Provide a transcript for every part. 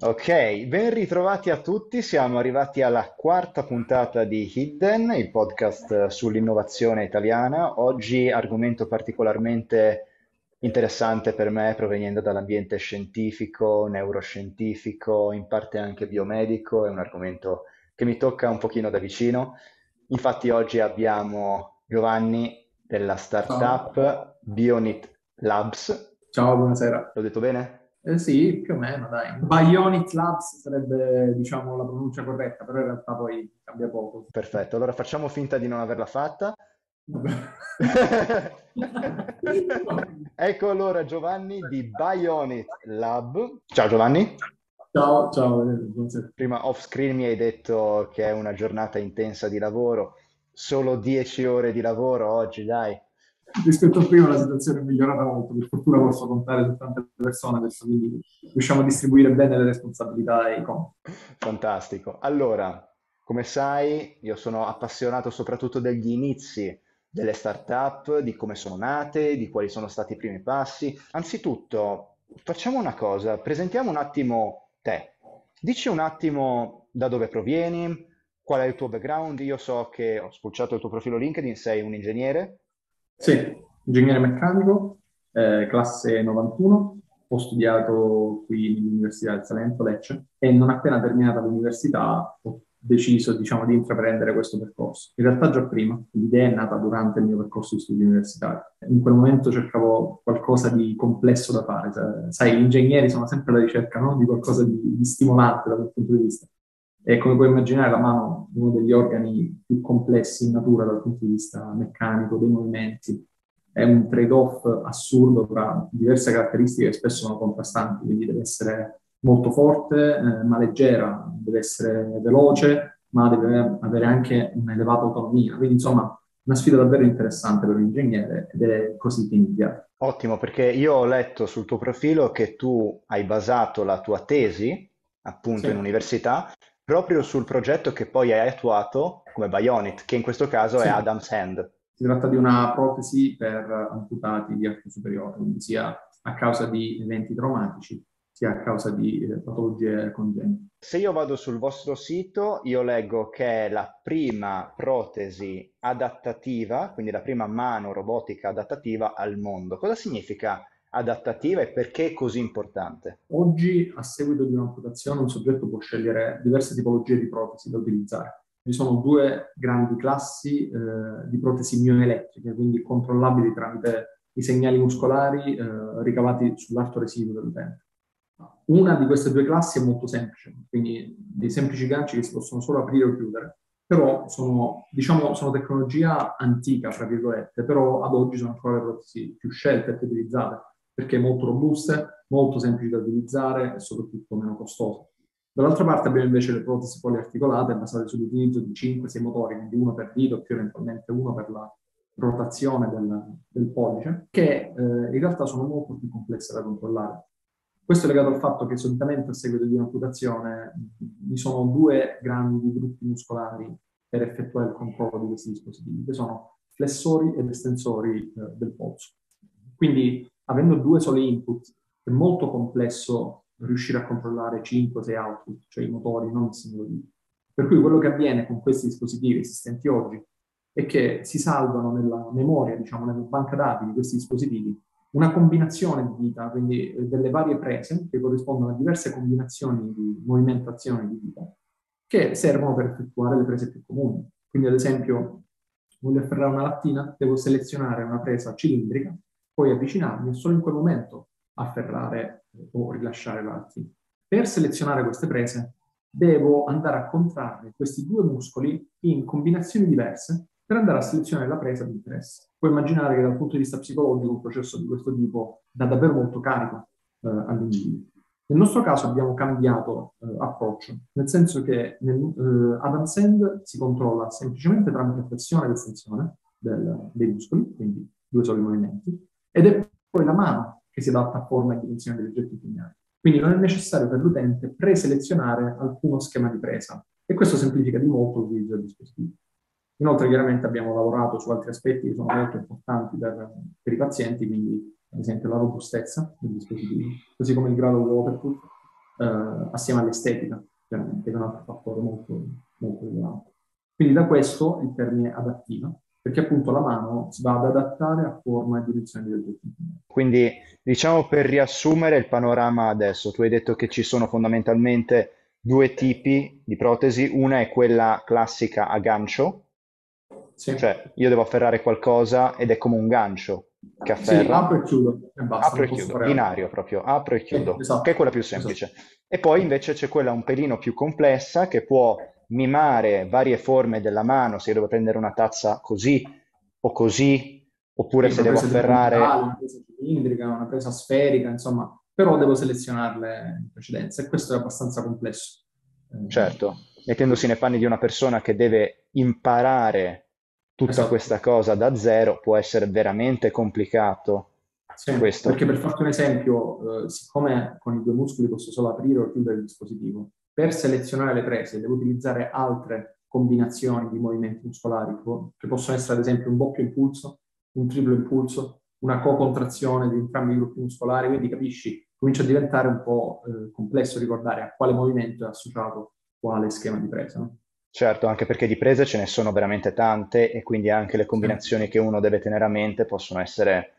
Ok, ben ritrovati a tutti. Siamo arrivati alla quarta puntata di Hidden, il podcast sull'innovazione italiana. Oggi argomento particolarmente interessante per me, proveniendo dall'ambiente scientifico, neuroscientifico, in parte anche biomedico. È un argomento che mi tocca un pochino da vicino. Infatti oggi abbiamo Giovanni della startup Bionit Labs. ciao, buonasera. L'ho detto bene? Eh sì, più o meno, dai. Bionic Labs sarebbe, diciamo, la pronuncia corretta, però in realtà poi cambia poco. Perfetto, allora facciamo finta di non averla fatta. Ecco allora Giovanni di Bionit Lab. Ciao Giovanni, Ciao, ciao, eh, prima off screen mi hai detto che è una giornata intensa di lavoro, solo 10 ore di lavoro oggi, dai. Rispetto a prima la situazione è migliorata molto, per fortuna posso contare su tante persone adesso, quindi riusciamo a distribuire bene le responsabilità e i compiti. Fantastico. Allora, come sai, io sono appassionato soprattutto degli inizi delle startup, di come sono nate, di quali sono stati i primi passi. Anzitutto, facciamo una cosa, presentiamo un attimo te. Dici un attimo da dove provieni, qual è il tuo background. Io so che ho spulciato il tuo profilo LinkedIn, sei un ingegnere. Sì, ingegnere meccanico, eh, classe 91, ho studiato qui all'Università del Salento, Lecce, e non appena terminata l'università ho deciso, diciamo, di intraprendere questo percorso. In realtà già prima, l'idea è nata durante il mio percorso di studi universitari. In quel momento cercavo qualcosa di complesso da fare, cioè, sai, gli ingegneri sono sempre alla ricerca, no? Di qualcosa di, di stimolante da quel punto di vista. E come puoi immaginare, la mano è uno degli organi più complessi in natura dal punto di vista meccanico, dei movimenti. È un trade-off assurdo tra diverse caratteristiche che spesso sono contrastanti, quindi deve essere molto forte, eh, ma leggera, deve essere veloce, ma deve avere anche un'elevata autonomia. Quindi, insomma, una sfida davvero interessante per un ingegnere ed è così che iniziato. Ottimo, perché io ho letto sul tuo profilo che tu hai basato la tua tesi, appunto Sì. in università, proprio sul progetto che poi hai attuato come Bionit, che in questo caso è Sì, Adam's Hand. si tratta di una protesi per amputati di arco superiore, quindi sia a causa di eventi traumatici, sia a causa di eh, patologie congenite. Se io vado sul vostro sito, io leggo che è la prima protesi adattativa, quindi la prima mano robotica adattativa al mondo. Cosa significa adattativa e perché è così importante? Oggi, a seguito di un'amputazione, un soggetto può scegliere diverse tipologie di protesi da utilizzare. Vi sono due grandi classi eh, di protesi mioelettriche, quindi controllabili tramite i segnali muscolari eh, ricavati sull'arto residuo dell'utente. Una di queste due classi è molto semplice, quindi dei semplici ganci che si possono solo aprire o chiudere, però sono, diciamo, sono tecnologia antica, tra virgolette, però ad oggi sono ancora le protesi più scelte e più utilizzate, perché molto robuste, molto semplici da utilizzare e soprattutto meno costose. Dall'altra parte abbiamo invece le protesi poliarticolate basate sull'utilizzo di 5-6 motori, quindi uno per dito più eventualmente uno per la rotazione del, del pollice, che eh, in realtà sono molto più complesse da controllare. Questo è legato al fatto che solitamente a seguito di un'amputazione vi sono due grandi gruppi muscolari per effettuare il controllo di questi dispositivi, che sono flessori ed estensori eh, del polso. Quindi, avendo due soli input, è molto complesso riuscire a controllare 5-6 output, cioè i motori, non il singolo dito. Per cui quello che avviene con questi dispositivi esistenti oggi è che si salvano nella memoria, diciamo, nella banca dati di questi dispositivi una combinazione di dita, quindi eh, delle varie prese che corrispondono a diverse combinazioni di movimentazioni di dita che servono per effettuare le prese più comuni. Quindi, ad esempio, voglio afferrare una lattina, devo selezionare una presa cilindrica, poi avvicinarmi e solo in quel momento afferrare o rilasciare la lattina. Per selezionare queste prese devo andare a contrarre questi due muscoli in combinazioni diverse per andare a selezionare la presa di interesse. Puoi immaginare che dal punto di vista psicologico un processo di questo tipo dà davvero molto carico eh, all'individuo. Nel nostro caso abbiamo cambiato eh, approccio, nel senso che nel, eh, ad Ansend si controlla semplicemente tramite flessione ed estensione del, dei muscoli, quindi due soli movimenti, ed è poi la mano che si adatta a forma e dimensione degli oggetti pugnali. Quindi non è necessario per l'utente preselezionare alcuno schema di presa e questo semplifica di molto l'utilizzo del dispositivo. Inoltre chiaramente abbiamo lavorato su altri aspetti che sono molto importanti per, per i pazienti, quindi ad esempio la robustezza del dispositivo, così come il grado waterproof eh, assieme all'estetica, chiaramente, che è un altro fattore molto, molto rilevante. Quindi da questo il termine adattiva, perché appunto la mano si va ad adattare a forma e direzione degli oggetti. Quindi diciamo per riassumere il panorama adesso, tu hai detto che ci sono fondamentalmente due tipi di protesi, una è quella classica a gancio, sì. cioè io devo afferrare qualcosa ed è come un gancio che afferra. Sì, apro e chiudo e basta. Apro e chiudo, binario proprio, apro e chiudo, eh, esatto. che è quella più semplice. Esatto. E poi invece c'è quella un pelino più complessa che può mimare varie forme della mano, se io devo prendere una tazza così o così, oppure sì, se devo afferrare... Una presa cilindrica, una presa sferica, insomma, però devo selezionarle in precedenza e questo è abbastanza complesso. Eh, certo, mettendosi nei panni di una persona che deve imparare tutta esatto. questa cosa da zero può essere veramente complicato. Sì, questo. perché per farti un esempio, eh, siccome con i due muscoli posso solo aprire o chiudere il dispositivo, per selezionare le prese devo utilizzare altre combinazioni di movimenti muscolari, che possono essere ad esempio un doppio impulso, un triplo impulso, una co-contrazione di entrambi i gruppi muscolari, quindi capisci, comincia a diventare un po' eh, complesso ricordare a quale movimento è associato quale schema di presa. No? Certo, anche perché di prese ce ne sono veramente tante e quindi anche le combinazioni sì. che uno deve tenere a mente possono essere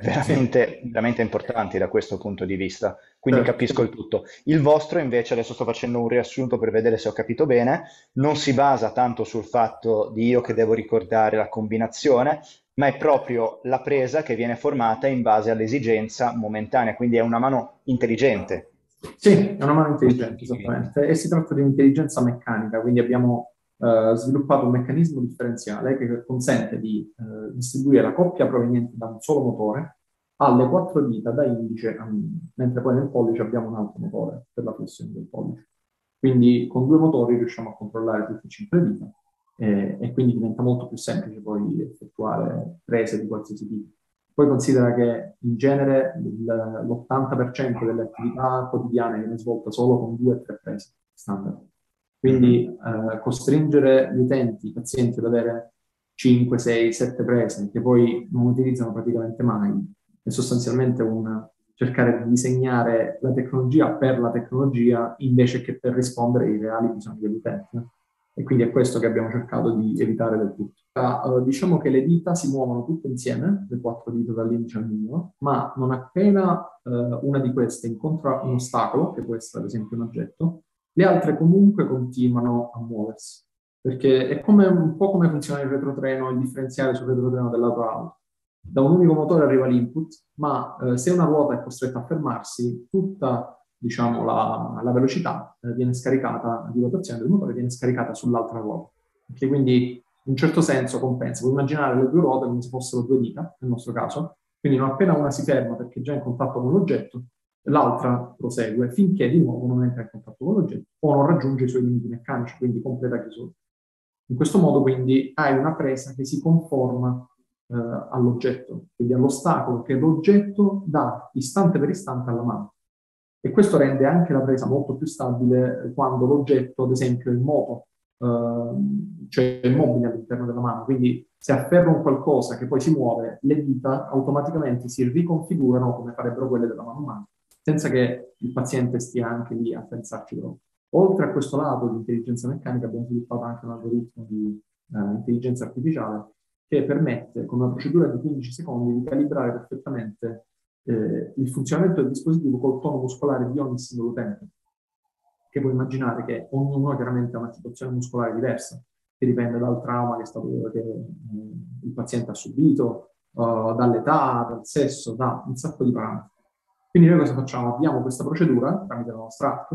veramente, veramente importanti da questo punto di vista. Quindi certo. capisco il tutto. Il vostro invece, adesso sto facendo un riassunto per vedere se ho capito bene, non si basa tanto sul fatto di io che devo ricordare la combinazione, ma è proprio la presa che viene formata in base all'esigenza momentanea, quindi è una mano intelligente. Sì, è una mano intelligente, esattamente. E si tratta di un'intelligenza meccanica, quindi abbiamo eh, sviluppato un meccanismo differenziale che consente di eh, distribuire la coppia proveniente da un solo motore alle quattro dita da indice a minimo, mentre poi nel pollice abbiamo un altro motore per la flessione del pollice. Quindi con due motori riusciamo a controllare tutte e cinque dita eh, e quindi diventa molto più semplice poi effettuare prese di qualsiasi tipo. Poi considera che in genere l'80% delle attività quotidiane viene svolta solo con due o tre prese standard. Quindi mm-hmm. eh, costringere gli utenti, i pazienti ad avere 5, 6, 7 prese che poi non utilizzano praticamente mai è sostanzialmente un cercare di disegnare la tecnologia per la tecnologia invece che per rispondere ai reali bisogni dell'utente. E quindi è questo che abbiamo cercato di evitare del tutto. Uh, diciamo che le dita si muovono tutte insieme, le quattro dita dall'indice al mignolo, ma non appena uh, una di queste incontra un ostacolo, che può essere ad esempio un oggetto, le altre comunque continuano a muoversi, perché è come, un po' come funziona il retrotreno, il differenziale sul retrotreno dell'auto Da un unico motore arriva l'input, ma eh, se una ruota è costretta a fermarsi, tutta diciamo, la, la velocità eh, viene scaricata, di rotazione del motore viene scaricata sull'altra ruota. Perché quindi in un certo senso compensa. Puoi immaginare le due ruote come se fossero due dita, nel nostro caso, quindi non appena una si ferma perché è già in contatto con l'oggetto, l'altra prosegue finché di nuovo non entra in contatto con l'oggetto o non raggiunge i suoi limiti meccanici, quindi completa chiusura. In questo modo quindi hai una presa che si conforma eh, all'oggetto, quindi all'ostacolo che l'oggetto dà istante per istante alla mano. E questo rende anche la presa molto più stabile quando l'oggetto, ad esempio il moto, eh, cioè è immobile all'interno della mano, quindi se afferro un qualcosa che poi si muove, le dita automaticamente si riconfigurano come farebbero quelle della mano umana senza che il paziente stia anche lì a pensarci troppo. Oltre a questo lato di intelligenza meccanica abbiamo sviluppato anche un algoritmo di eh, intelligenza artificiale che permette con una procedura di 15 secondi di calibrare perfettamente eh, il funzionamento del dispositivo col tono muscolare di ogni singolo utente. Che puoi immaginare che ognuno chiaramente ha una situazione muscolare diversa, che dipende dal trauma che, stato, che eh, il paziente ha subito, uh, dall'età, dal sesso, da un sacco di parametri. Quindi noi cosa facciamo? Abbiamo questa procedura tramite la nostra app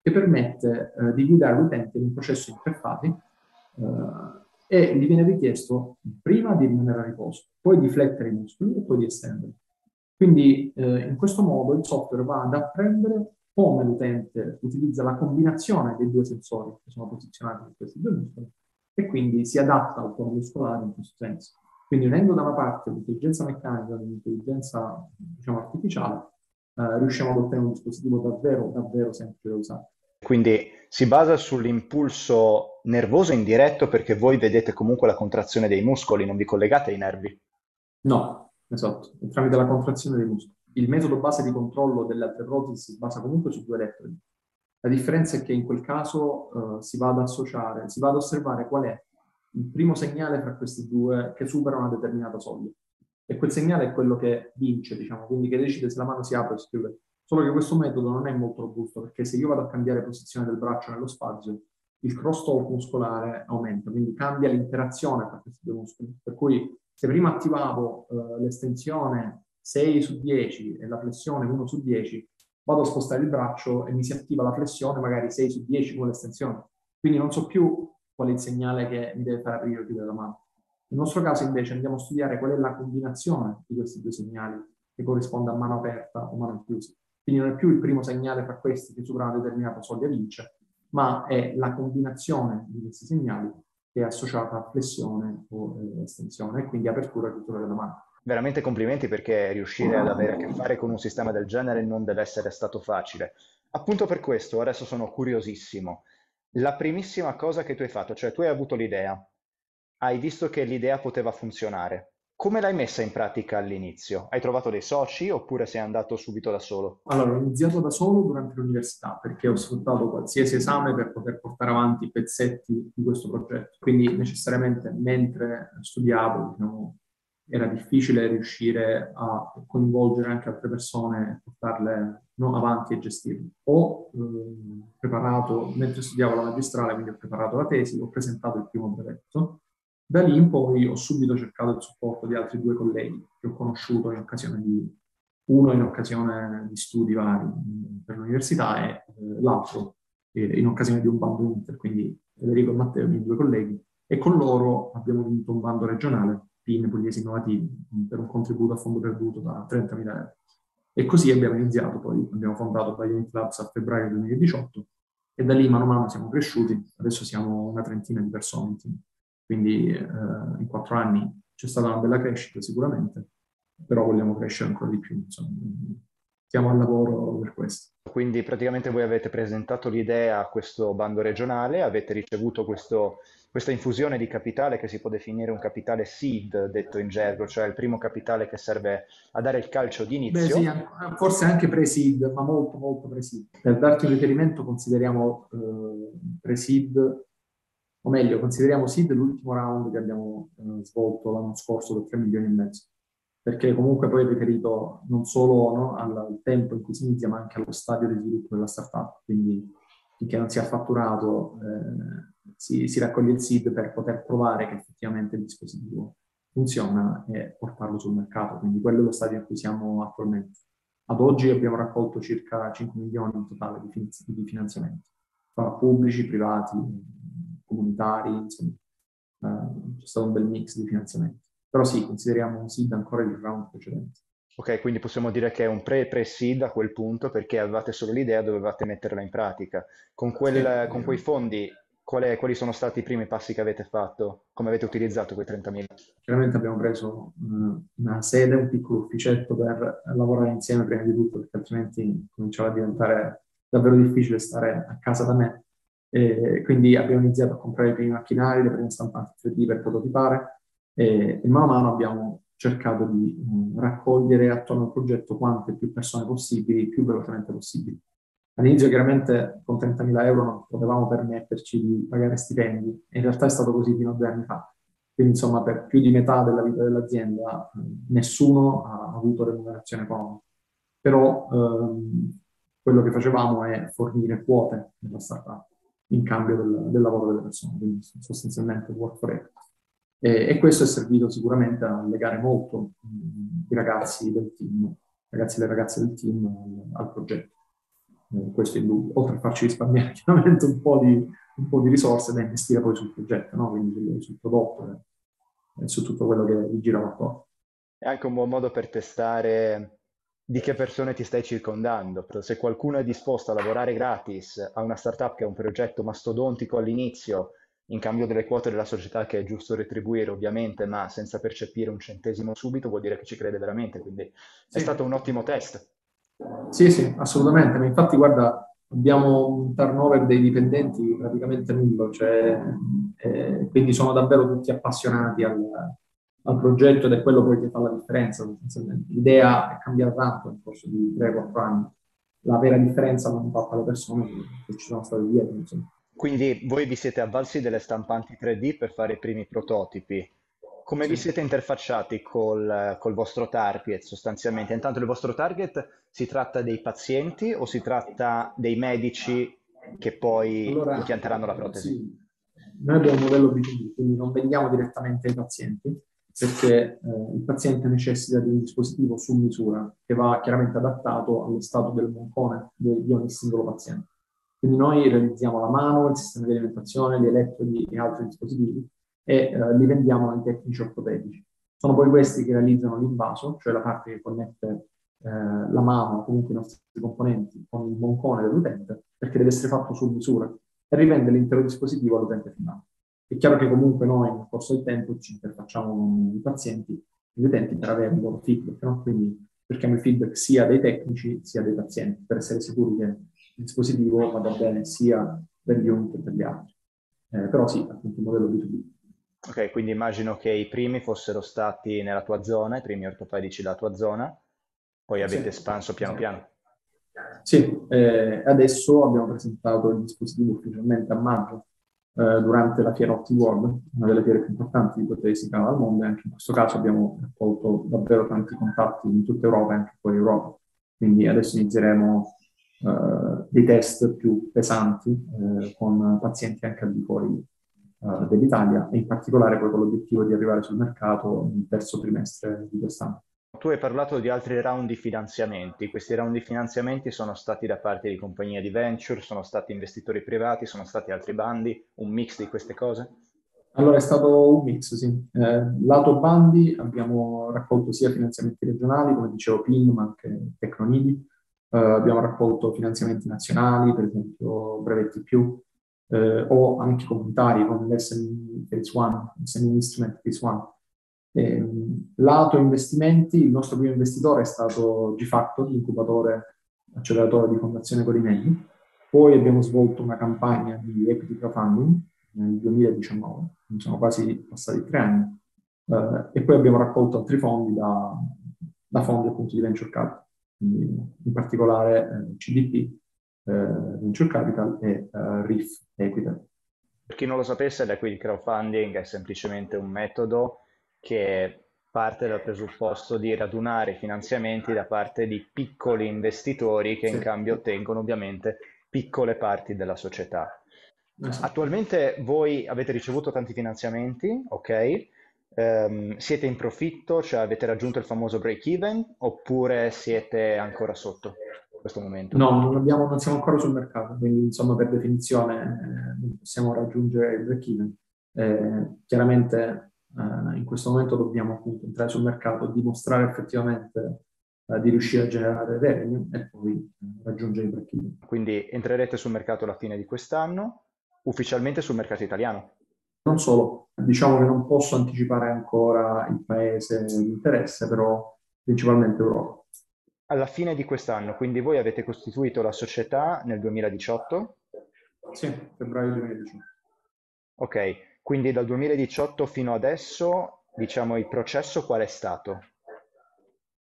che permette eh, di guidare l'utente in un processo in tre fasi eh, e gli viene richiesto prima di rimanere a riposo, poi di flettere i muscoli e poi di estendere. Quindi eh, in questo modo il software va ad apprendere come l'utente utilizza la combinazione dei due sensori che sono posizionati su questi due muscoli e quindi si adatta al tono muscolare in questo senso. Quindi unendo da una parte l'intelligenza meccanica e l'intelligenza diciamo, artificiale, eh, riusciamo ad ottenere un dispositivo davvero, davvero semplice da usare. Quindi si basa sull'impulso nervoso indiretto perché voi vedete comunque la contrazione dei muscoli, non vi collegate ai nervi? No, esatto, tramite la contrazione dei muscoli. Il metodo base di controllo delle altre protesi si basa comunque su due elettrodi, La differenza è che in quel caso uh, si va ad associare, si va ad osservare qual è il primo segnale fra questi due che supera una determinata soglia. E quel segnale è quello che vince, diciamo, quindi che decide se la mano si apre o si chiude. Solo che questo metodo non è molto robusto, perché se io vado a cambiare posizione del braccio nello spazio, il cross-talk muscolare aumenta, quindi cambia l'interazione tra questi due muscoli. Per cui se prima attivavo uh, l'estensione 6 su 10 e la flessione 1 su 10, vado a spostare il braccio e mi si attiva la flessione magari 6 su 10 con l'estensione. Quindi non so più qual è il segnale che mi deve fare aprire o chiudere la mano. Nel nostro caso invece andiamo a studiare qual è la combinazione di questi due segnali che corrisponde a mano aperta o mano chiusa. Quindi non è più il primo segnale fra questi che supera una determinata soglia vince, ma è la combinazione di questi segnali che è associata a flessione o eh, estensione e quindi apertura e chiusura della mano. Veramente complimenti perché riuscire ad avere a che fare con un sistema del genere non deve essere stato facile. Appunto per questo, adesso sono curiosissimo. La primissima cosa che tu hai fatto, cioè tu hai avuto l'idea, hai visto che l'idea poteva funzionare. Come l'hai messa in pratica all'inizio? Hai trovato dei soci oppure sei andato subito da solo? Allora, ho iniziato da solo durante l'università perché ho sfruttato qualsiasi esame per poter portare avanti i pezzetti di questo progetto. Quindi necessariamente mentre studiavo, diciamo, era difficile riuscire a coinvolgere anche altre persone portarle no, avanti e gestirle. Ho eh, preparato, mentre studiavo la magistrale, quindi ho preparato la tesi, ho presentato il primo brevetto. Da lì in poi ho subito cercato il supporto di altri due colleghi che ho conosciuto in occasione di, uno in occasione di studi vari per l'università e eh, l'altro eh, in occasione di un bando inter, quindi Federico e Matteo, i miei due colleghi, e con loro abbiamo vinto un bando regionale PIN Pugliesi Innovativi per un contributo a fondo perduto da 30.000 euro. E così abbiamo iniziato, poi abbiamo fondato Bionic Labs a febbraio 2018 e da lì mano a mano siamo cresciuti, adesso siamo una trentina di persone in team. Quindi eh, in quattro anni c'è stata una bella crescita sicuramente, però vogliamo crescere ancora di più. Insomma. Siamo al lavoro per questo. Quindi praticamente voi avete presentato l'idea a questo bando regionale, avete ricevuto questo questa infusione di capitale che si può definire un capitale seed, detto in gergo, cioè il primo capitale che serve a dare il calcio di inizio. Sì, forse anche pre-seed, ma molto molto pre-seed. Per darti un riferimento consideriamo eh, pre-seed, o meglio, consideriamo seed l'ultimo round che abbiamo eh, svolto l'anno scorso per 3 milioni e mezzo, perché comunque poi è riferito non solo no, al tempo in cui si inizia, ma anche allo stadio di sviluppo della startup, quindi finché non si è fatturato... Eh, si, si raccoglie il seed per poter provare che effettivamente il dispositivo funziona e portarlo sul mercato. Quindi quello è lo stadio in cui siamo attualmente. Ad oggi abbiamo raccolto circa 5 milioni in totale di, di finanziamenti, tra pubblici, privati, comunitari, insomma, eh, c'è stato un bel mix di finanziamenti. Però sì, consideriamo un seed ancora il round precedente. Ok, quindi possiamo dire che è un pre-pre-seed a quel punto perché avevate solo l'idea, dovevate metterla in pratica. Con, quel, con quei fondi Qual quali sono stati i primi passi che avete fatto? Come avete utilizzato quei 30.000? Chiaramente abbiamo preso uh, una sede, un piccolo ufficetto per lavorare insieme prima di tutto, perché altrimenti cominciava a diventare davvero difficile stare a casa da me. E quindi abbiamo iniziato a comprare i primi macchinari, le prime stampanti 3D per prototipare e, e mano a mano abbiamo cercato di um, raccogliere attorno al progetto quante più persone possibili, più velocemente possibili. All'inizio chiaramente con 30.000 euro non potevamo permetterci di pagare stipendi, in realtà è stato così fino a due anni fa. Quindi insomma per più di metà della vita dell'azienda nessuno ha avuto remunerazione economica. Però ehm, quello che facevamo è fornire quote nella startup in cambio del, del lavoro delle persone, quindi sostanzialmente work for it. E, e, questo è servito sicuramente a legare molto i ragazzi del team, ragazzi e le ragazze del team al, al progetto eh, questo è indubbio, oltre a farci risparmiare chiaramente un po' di, un po di risorse da investire poi sul progetto, no? quindi sul, sul prodotto e, e, su tutto quello che vi girava attorno. È anche un buon modo per testare di che persone ti stai circondando. Se qualcuno è disposto a lavorare gratis a una startup che è un progetto mastodontico all'inizio, in cambio delle quote della società che è giusto retribuire ovviamente, ma senza percepire un centesimo subito, vuol dire che ci crede veramente. Quindi sì. è stato un ottimo test. Sì, sì, assolutamente. Ma infatti, guarda, abbiamo un turnover dei dipendenti praticamente nullo, cioè, eh, quindi sono davvero tutti appassionati al, al, progetto ed è quello poi che fa la differenza. L'idea è cambiata tanto nel corso di 3-4 anni la vera differenza l'hanno fatta le persone che ci sono state dietro. Insomma. Quindi voi vi siete avvalsi delle stampanti 3D per fare i primi prototipi. Come vi siete interfacciati col, col vostro target sostanzialmente? Intanto il vostro target si tratta dei pazienti o si tratta dei medici che poi allora, impianteranno la protesi? Sì. Noi abbiamo un modello B2B, quindi non vendiamo direttamente ai pazienti, perché eh, il paziente necessita di un dispositivo su misura che va chiaramente adattato allo stato del moncone di ogni singolo paziente. Quindi noi realizziamo la mano, il sistema di alimentazione, gli elettrodi e altri dispositivi e eh, li vendiamo ai tecnici ortopedici. Sono poi questi che realizzano l'invaso, cioè la parte che connette eh, la mano comunque i nostri componenti con il moncone dell'utente, perché deve essere fatto su misura e rivende l'intero dispositivo all'utente finale. È chiaro che comunque noi nel corso del tempo ci interfacciamo con i pazienti, gli utenti per avere il loro feedback, no? quindi cerchiamo il feedback sia dei tecnici sia dei pazienti per essere sicuri che il dispositivo vada bene sia per gli uni che per gli altri. Eh, però sì, appunto un modello B2B. Ok, quindi immagino che i primi fossero stati nella tua zona, i primi ortopedici della tua zona, poi avete sì, espanso piano piano. Sì, eh, adesso abbiamo presentato il dispositivo ufficialmente a maggio durante la fiera OptiWorld, una delle fiere più importanti di protesica al mondo, e anche in questo caso abbiamo raccolto davvero tanti contatti in tutta Europa e anche fuori Europa. Quindi adesso inizieremo eh, dei test più pesanti eh, con pazienti anche al di fuori uh, dell'Italia e in particolare poi con l'obiettivo di arrivare sul mercato nel terzo trimestre di quest'anno. Tu hai parlato di altri round di finanziamenti. Questi round di finanziamenti sono stati da parte di compagnie di venture, sono stati investitori privati, sono stati altri bandi, un mix di queste cose? Allora è stato un mix, sì. Eh, lato bandi abbiamo raccolto sia finanziamenti regionali, come dicevo PIN, ma anche Tecnonidi, eh, abbiamo raccolto finanziamenti nazionali, per esempio brevetti più, eh, o anche comunitari come l'SME Phase 1, SME Instrument Phase 1. Eh, lato investimenti, il nostro primo investitore è stato Gfactor, l'incubatore acceleratore di Fondazione Corinelli. Poi abbiamo svolto una campagna di equity crowdfunding nel 2019, sono quasi passati tre anni, eh, e poi abbiamo raccolto altri fondi da, da fondi appunto di venture capital, quindi in particolare eh, CDP, eh, venture capital e eh, RIF Equity. Per chi non lo sapesse, l'equity crowdfunding è semplicemente un metodo che parte dal presupposto di radunare finanziamenti da parte di piccoli investitori che in cambio ottengono ovviamente piccole parti della società. Esatto. Attualmente voi avete ricevuto tanti finanziamenti, ok? Um, siete in profitto, cioè avete raggiunto il famoso break even oppure siete ancora sotto in questo momento? No, non, abbiamo, non siamo ancora sul mercato, quindi insomma per definizione eh, non possiamo raggiungere il break even. Eh, chiaramente eh, in questo momento dobbiamo appunto entrare sul mercato, dimostrare effettivamente eh, di riuscire a generare revenue e poi eh, raggiungere i break Quindi entrerete sul mercato alla fine di quest'anno, ufficialmente sul mercato italiano? Non solo, diciamo che non posso anticipare ancora il paese di interesse, però principalmente Europa. Alla fine di quest'anno, quindi voi avete costituito la società nel 2018? Sì, febbraio 2018. Ok, quindi dal 2018 fino adesso, diciamo, il processo qual è stato?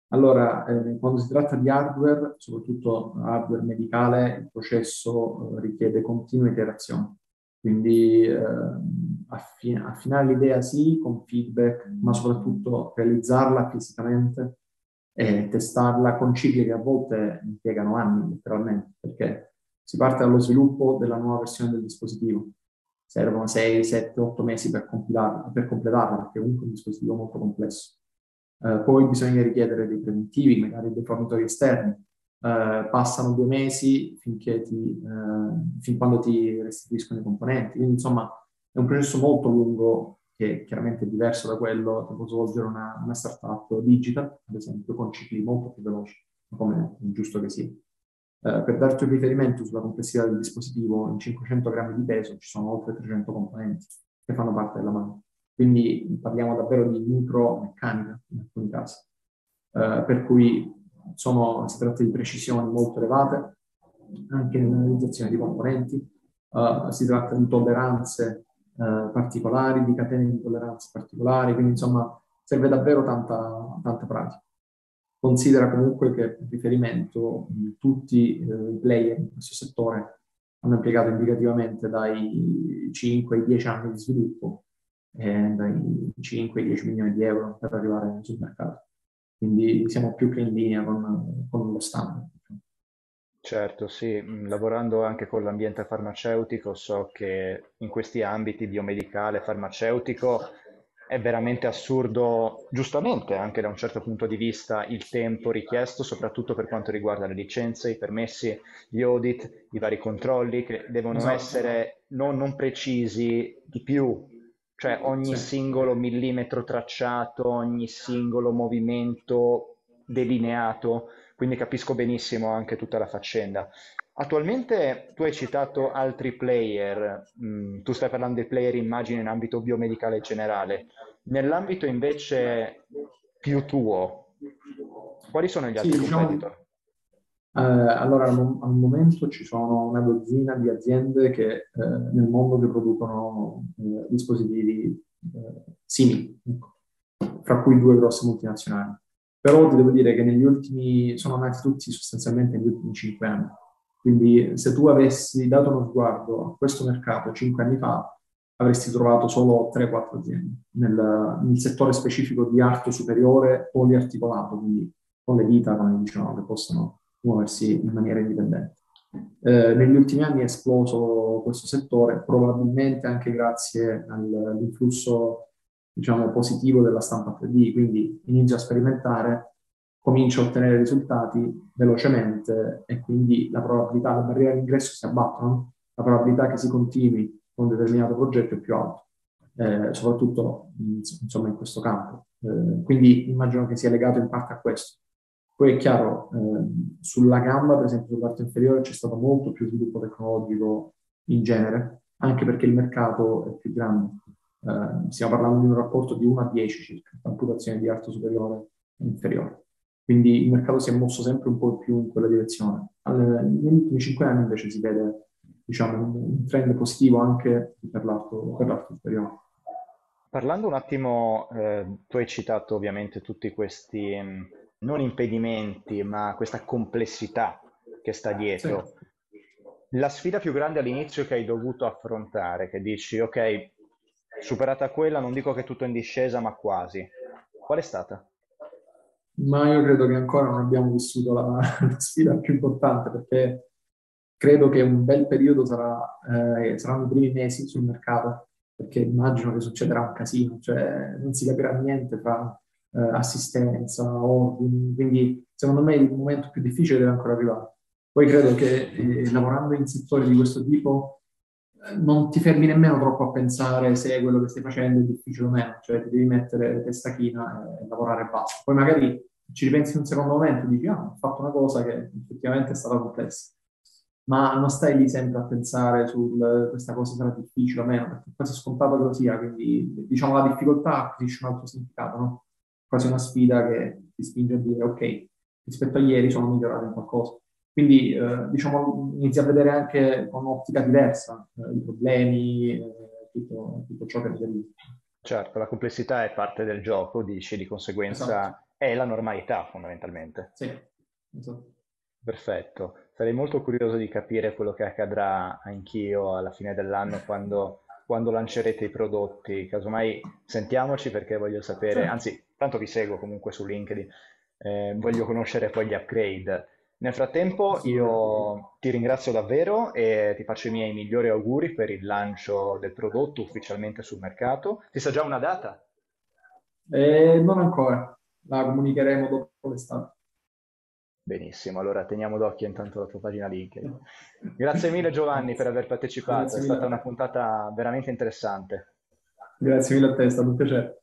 Allora, eh, quando si tratta di hardware, soprattutto hardware medicale, il processo eh, richiede continue iterazioni. Quindi eh, affin- affinare l'idea sì, con feedback, ma soprattutto realizzarla fisicamente e testarla con cicli che a volte impiegano anni, letteralmente, perché si parte dallo sviluppo della nuova versione del dispositivo, servono 6, 7, 8 mesi per, per completarla, perché comunque è un dispositivo molto complesso. Eh, poi bisogna richiedere dei preventivi, magari dei fornitori esterni. Eh, passano due mesi finché ti, eh, fin quando ti restituiscono i componenti. Quindi, insomma, è un processo molto lungo che chiaramente è diverso da quello che può svolgere una, una startup digital, ad esempio, con cicli molto più veloci, come è giusto che sia. Eh, per darti un riferimento sulla complessità del dispositivo, in 500 grammi di peso ci sono oltre 300 componenti che fanno parte della mano. Quindi parliamo davvero di micromeccanica in alcuni casi. Uh, per cui sono, si tratta di precisioni molto elevate anche nell'analizzazione di componenti, uh, si tratta di tolleranze particolari, di catene di tolleranze particolari, quindi insomma serve davvero tanta, tanta pratica. Considera comunque che per riferimento tutti eh, i player in questo settore hanno impiegato indicativamente dai 5 ai 10 anni di sviluppo e dai 5 ai 10 milioni di euro per arrivare sul mercato. Quindi siamo più che in linea con, con lo standard. Certo, sì, mm, lavorando anche con l'ambiente farmaceutico so che in questi ambiti biomedicale, farmaceutico, è veramente assurdo, giustamente anche da un certo punto di vista, il tempo richiesto, soprattutto per quanto riguarda le licenze, i permessi, gli audit, i vari controlli che devono esatto. essere non, non, precisi di più, cioè ogni sì. singolo millimetro tracciato, ogni singolo movimento delineato, quindi capisco benissimo anche tutta la faccenda. Attualmente tu hai citato altri player, mm, tu stai parlando dei player immagino in ambito biomedicale generale, nell'ambito invece più tuo, quali sono gli altri sì, diciamo, competitor? Eh, allora al, al, momento ci sono una dozzina di aziende che, eh, nel mondo che producono eh, dispositivi eh, simili, ecco, fra cui due grosse multinazionali. Però ti devo dire che negli ultimi, sono nati tutti sostanzialmente negli ultimi cinque anni quindi se tu avessi dato uno sguardo a questo mercato cinque anni fa, avresti trovato solo 3-4 aziende nel, nel, settore specifico di arto superiore poliarticolato, quindi con le dita, come dicevamo, che possono muoversi in maniera indipendente. Eh, negli ultimi anni è esploso questo settore, probabilmente anche grazie all'influsso diciamo, positivo della stampa 3D, quindi inizio a sperimentare comincia a ottenere risultati velocemente e quindi la probabilità, le barriere d'ingresso si abbattono, la probabilità che si continui con un determinato progetto è più alta, eh, soprattutto insomma, in questo campo. Eh, quindi immagino che sia legato in parte a questo. Poi è chiaro, eh, sulla gamba, per esempio, sul lato inferiore c'è stato molto più sviluppo tecnologico in genere, anche perché il mercato è più grande. Eh, stiamo parlando di un rapporto di 1 a 10 circa, amputazione di arto superiore e inferiore. Quindi il mercato si è mosso sempre un po' più in quella direzione. Negli ultimi cinque anni invece si vede diciamo, un trend positivo anche per l'arto, per l'arto superiore. Parlando un attimo, eh, tu hai citato ovviamente tutti questi mm, non impedimenti, ma questa complessità che sta dietro. Sì. La sfida più grande all'inizio che hai dovuto affrontare, che dici, ok, superata quella, non dico che è tutto in discesa, ma quasi. Qual è stata? Ma io credo che ancora non abbiamo vissuto la, la sfida più importante perché credo che un bel periodo sarà, eh, saranno i primi mesi sul mercato perché immagino che succederà un casino, cioè non si capirà niente tra eh, assistenza, ordini, quindi secondo me il momento più difficile deve ancora arrivare. Poi credo che eh, lavorando in settori di questo tipo non ti fermi nemmeno troppo a pensare se quello che stai facendo è difficile o meno, cioè ti devi mettere testa china e lavorare e basta. Poi magari ci ripensi un secondo momento e dici, ah, ho fatto una cosa che effettivamente è stata complessa. Ma non stai lì sempre a pensare su questa cosa sarà difficile o meno, perché è quasi scontato che lo sia, quindi diciamo la difficoltà acquisisce un altro significato, no? Quasi una sfida che ti spinge a dire, ok, rispetto a ieri sono migliorato in qualcosa. Quindi eh, diciamo, inizi a vedere anche con un'ottica diversa eh, i problemi, eh, tutto, tutto, ciò che deriva. Certo, la complessità è parte del gioco, dici, di conseguenza esatto. è la normalità fondamentalmente. Sì, esatto. Perfetto. Sarei molto curioso di capire quello che accadrà anch'io alla fine dell'anno quando, quando lancerete i prodotti. Casomai sentiamoci perché voglio sapere, anzi, tanto vi seguo comunque su LinkedIn, eh, voglio conoscere poi gli upgrade nel frattempo io ti ringrazio davvero e ti faccio i miei migliori auguri per il lancio del prodotto ufficialmente sul mercato. Ti sa già una data? Eh, non ancora, la comunicheremo dopo l'estate. Benissimo, allora teniamo d'occhio intanto la tua pagina LinkedIn. Grazie mille Giovanni per aver partecipato, è stata una puntata veramente interessante. Grazie mille a te, è stato un piacere.